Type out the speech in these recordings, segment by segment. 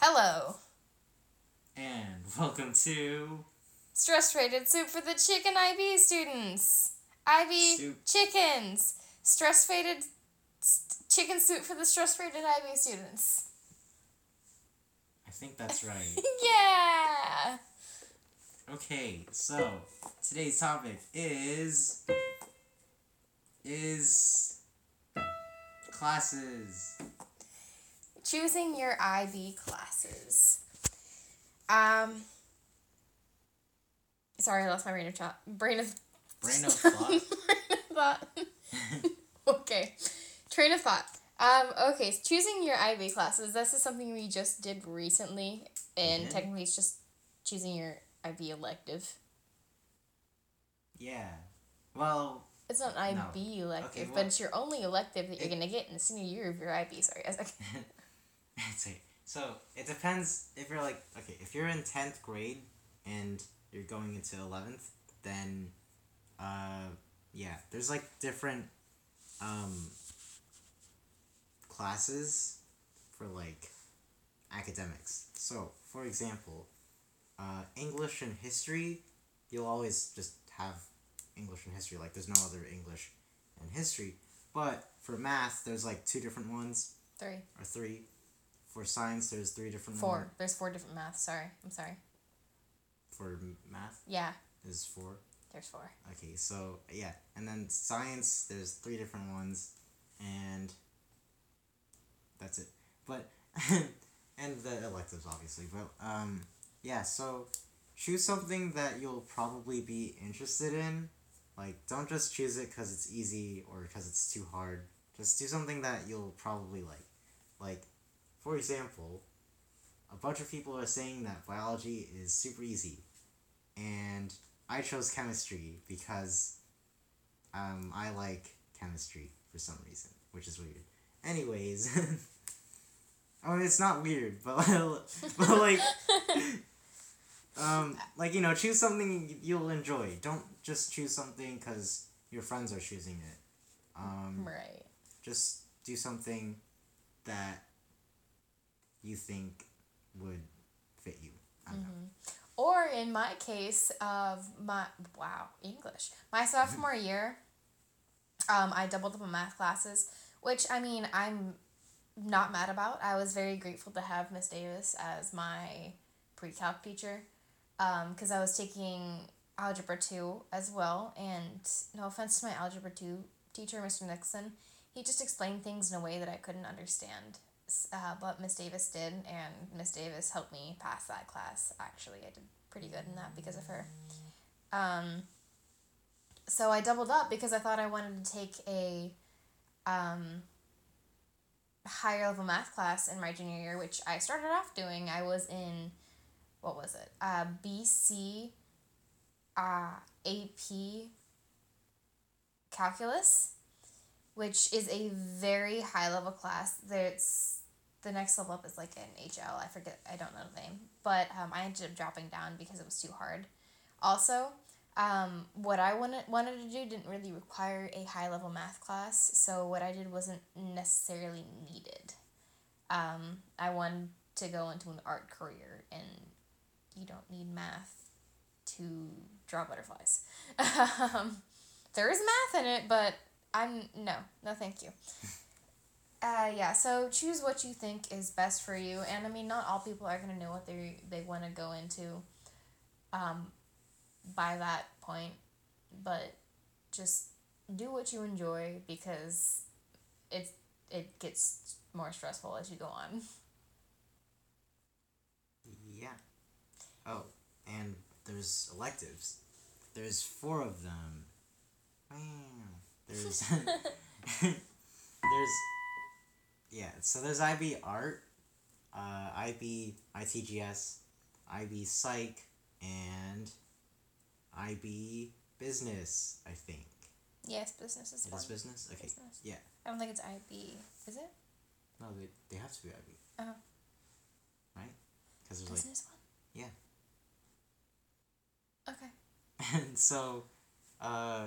Hello. And welcome to Stress rated soup for the chicken IB students. IB Soup. chickens. Stress rated s- chicken soup for the stress rated IB students. I think that's right. yeah. okay, so today's topic is is classes. Choosing your IB classes. Um. Sorry, I lost my brain of thought. Brain of Brain of thought. Train of thought. okay. Train of thought. Um, okay, so choosing your IB classes. This is something we just did recently, and technically it's just choosing your IB elective. yeah. Well, It's not an IB elective, Okay, but it's your only elective that you're gonna get in the senior year of your IB. Sorry, I was like, say so. It depends if you're like okay, if you're in tenth grade and you're going into eleventh, then, uh, yeah, there's like different, um, classes for like academics. So, for example, uh, English and history, you'll always just have English and history. Like, there's no other English and history. But for math, there's like two different ones three, or three. For science, there's three different four. There's four different math. Sorry, I'm sorry. For math, Yeah, there's four. there's four. Okay, so yeah, and then science, there's three different ones, and that's it. But and the electives, obviously. But um, yeah. So choose something that you'll probably be interested in. Like, don't just choose it because it's easy or because it's too hard. Just do something that you'll probably like. Like, for example, a bunch of people are saying that biology is super easy, and I chose chemistry because um, I like chemistry for some reason, which is weird. Anyways, I mean it's not weird, but but like um like you know choose something you'll enjoy. Don't just choose something because your friends are choosing it. Um, Right. just do something that you think would fit you. Don't. Mm-hmm. Or in my case of my wow English, my sophomore mm-hmm. year, um, I doubled up on math classes, which I mean I'm not mad about. I was very grateful to have Miss Davis as my pre-calc teacher, um, because I was taking algebra two as well. And no offense to my algebra two teacher, Mr. Nixon, he just explained things in a way that I couldn't understand. Uh, but Miss Davis did, and Miss Davis helped me pass that class. Actually, I did pretty good in that because of her. Um, so I doubled up because I thought I wanted to take a um, higher level math class in my junior year, which I started off doing. I was in, what was it? Uh, BC uh, AP calculus, which is a very high level class. There's the next level up is like an HL. I forget. I don't know the name, but um, I ended up dropping down because it was too hard. Also, um, what I wanted wanted to do didn't really require a high level math class, so what I did wasn't necessarily needed. Um, I wanted to go into an art career, and you don't need math to draw butterflies. um, there is math in it, but I'm no, no, thank you. Uh, yeah, so choose what you think is best for you, and I mean, not all people are gonna know what they they want to go into. Um, by that point, but just do what you enjoy because it it gets more stressful as you go on. Yeah. Oh, and there's electives. There's four of them. There's there's yeah. So there's IB Art, uh, IB ITGS, IB Psych, and IB Business. I think Yes, business is it is business. Okay. Business. Yeah. I don't think it's IB. Is it? No, they, they have to be IB. Oh. Right. Because there's like Business one. yeah. Okay. and so uh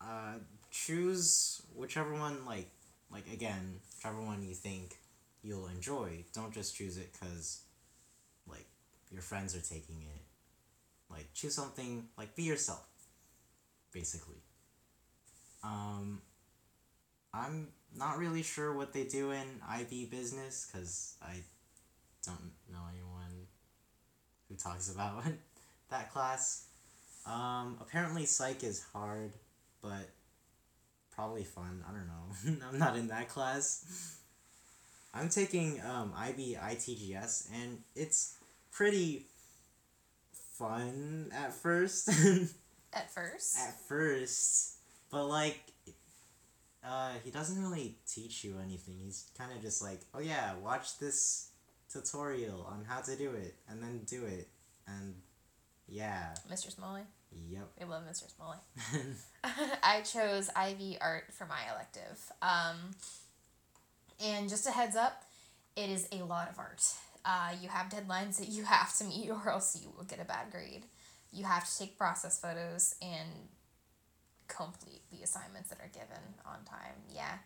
uh choose whichever one like like again whichever one you think you'll enjoy. Don't just choose it because, like, your friends are taking it. Like, choose something, like, be yourself, basically. Um, I'm not really sure what they do in IB business because I don't know anyone who talks about that class. Um, apparently, psych is hard, but probably fun. I don't know. I'm not in that class. I'm taking um, IB ITGS, and it's pretty fun at first. At first. at first, but like, uh, he doesn't really teach you anything. He's kind of just like, oh yeah, watch this tutorial on how to do it, and then do it, and yeah, Mr. Smalley. yep. We love Mr. Smalley. I chose IB art for my elective. Um, and just a heads up, it is a lot of art. Uh, you have deadlines that you have to meet, or else you will get a bad grade. You have to take process photos and complete the assignments that are given on time. Yeah.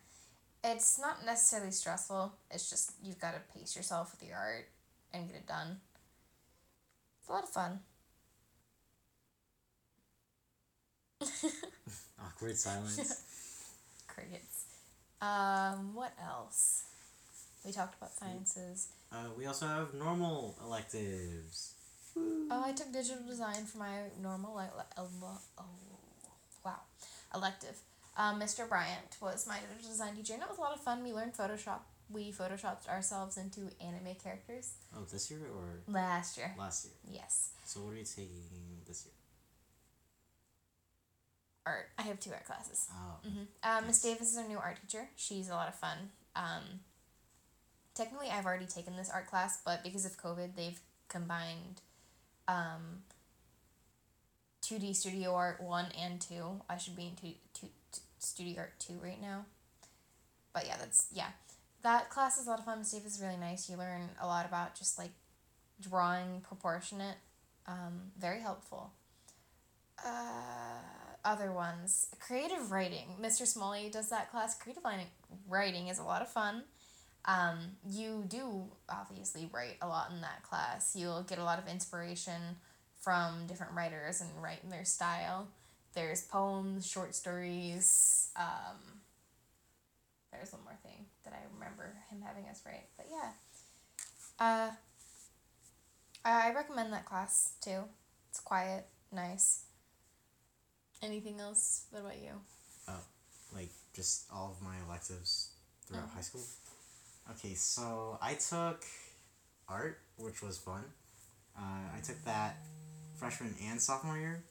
It's not necessarily stressful, it's just you've got to pace yourself with your art and get it done. It's a lot of fun. Awkward silence. Crickets. Um, what else? We talked about sciences. uh, we also have normal electives. Oh, I took digital design for my normal like oh wow elective. Um, Mr. Bryant was my digital design teacher, and it was a lot of fun. We learned Photoshop. We photoshopped ourselves into anime characters Oh, this year or last year. last year? Yes, So what are you taking this year? Art. I have two art classes. Oh, Mm-hmm. Uh, Miss Nice. Davis is our new art teacher. She's a lot of fun. Um, technically, I've already taken this art class, but because of COVID, they've combined um, 2D Studio Art 1 and 2. I should be in two, two, t- Studio Art 2 right now. But yeah, that's, yeah. That class is a lot of fun. Miss Davis is really nice. You learn a lot about just like drawing proportionate. Um, very helpful. Uh, other ones. Creative writing. Mr. Smalley does that class. Creative writing- is a lot of fun. Um, you do obviously write a lot in that class. You'll get a lot of inspiration from different writers and write in their style. There's poems, short stories. Um, there's one more thing that I remember him having us write. But yeah. Uh, I recommend that class too. It's quiet, nice. Anything else? What about you? Oh, like just all of my electives throughout Oh. high school. Okay, so I took art, which was fun. Uh, I took that freshman and sophomore year,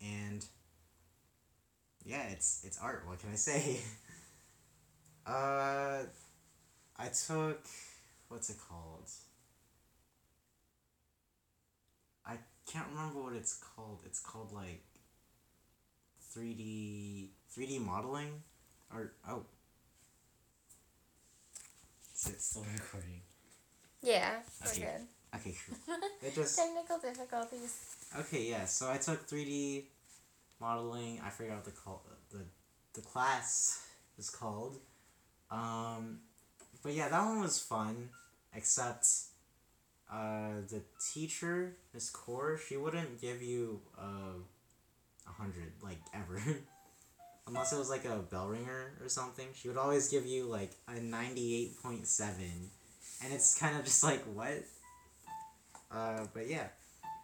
and yeah, it's it's art. What can I say? uh, I took what's it called? I can't remember what it's called. It's called like 3D 3D modeling or oh is it still recording? Yeah, we're Okay. good. Okay, sure. It just Technical difficulties. okay, yeah. So I took 3D modeling. I forgot what the call the the class is called. Um, but yeah, that one was fun. Except, uh, the teacher, Miss Core, she wouldn't give you uh, a hundred like ever. Unless it was like a bell ringer or something, she would always give you like a ninety eight point seven, and it's kind of just like what. Uh, but yeah,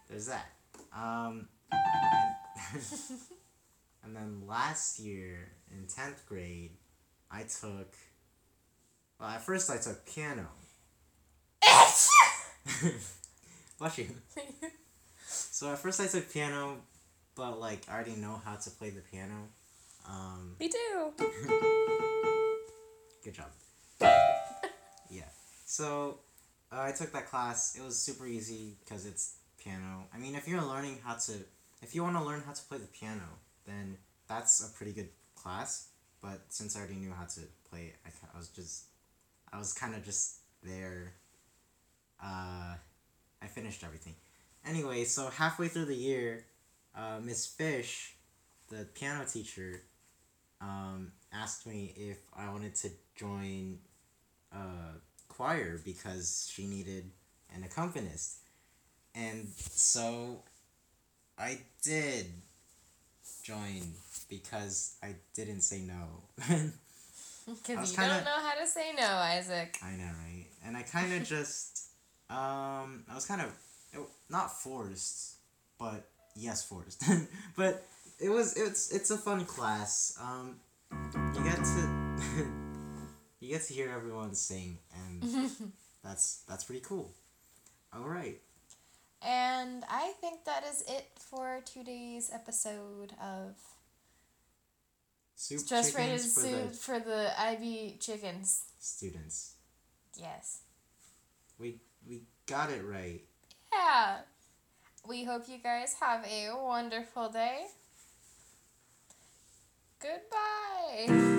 there's that. Um, and, and then last year in tenth grade, I took. Well, at first I took piano. Bless you. So at first I took piano, but like I already know how to play the piano. Um, Me too. good job. yeah. So uh, I took that class. It was super easy because it's piano. I mean, if you're learning how to, if you want to learn how to play the piano, then that's a pretty good class. But since I already knew how to play it, I, I was just, I was kind of just there. Uh, I finished everything. Anyway, so halfway through the year, uh, Miss Fish, the piano teacher, um, asked me if I wanted to join uh, choir because she needed an accompanist. And so I did join because I didn't say no. Because you kinda- don't know how to say no, Isaac. I know, right? And I kind of just, um, I was kind of, not forced, but yes, forced. but it was, it's, it's a fun class. Um, you get to, you get to hear everyone sing, and that's that's pretty cool. All right. And I think that is it for today's episode of Soup Stress Rated for Soup the for the IB chickens. students. Yes. We we got it right. Yeah. We hope you guys have a wonderful day. Goodbye.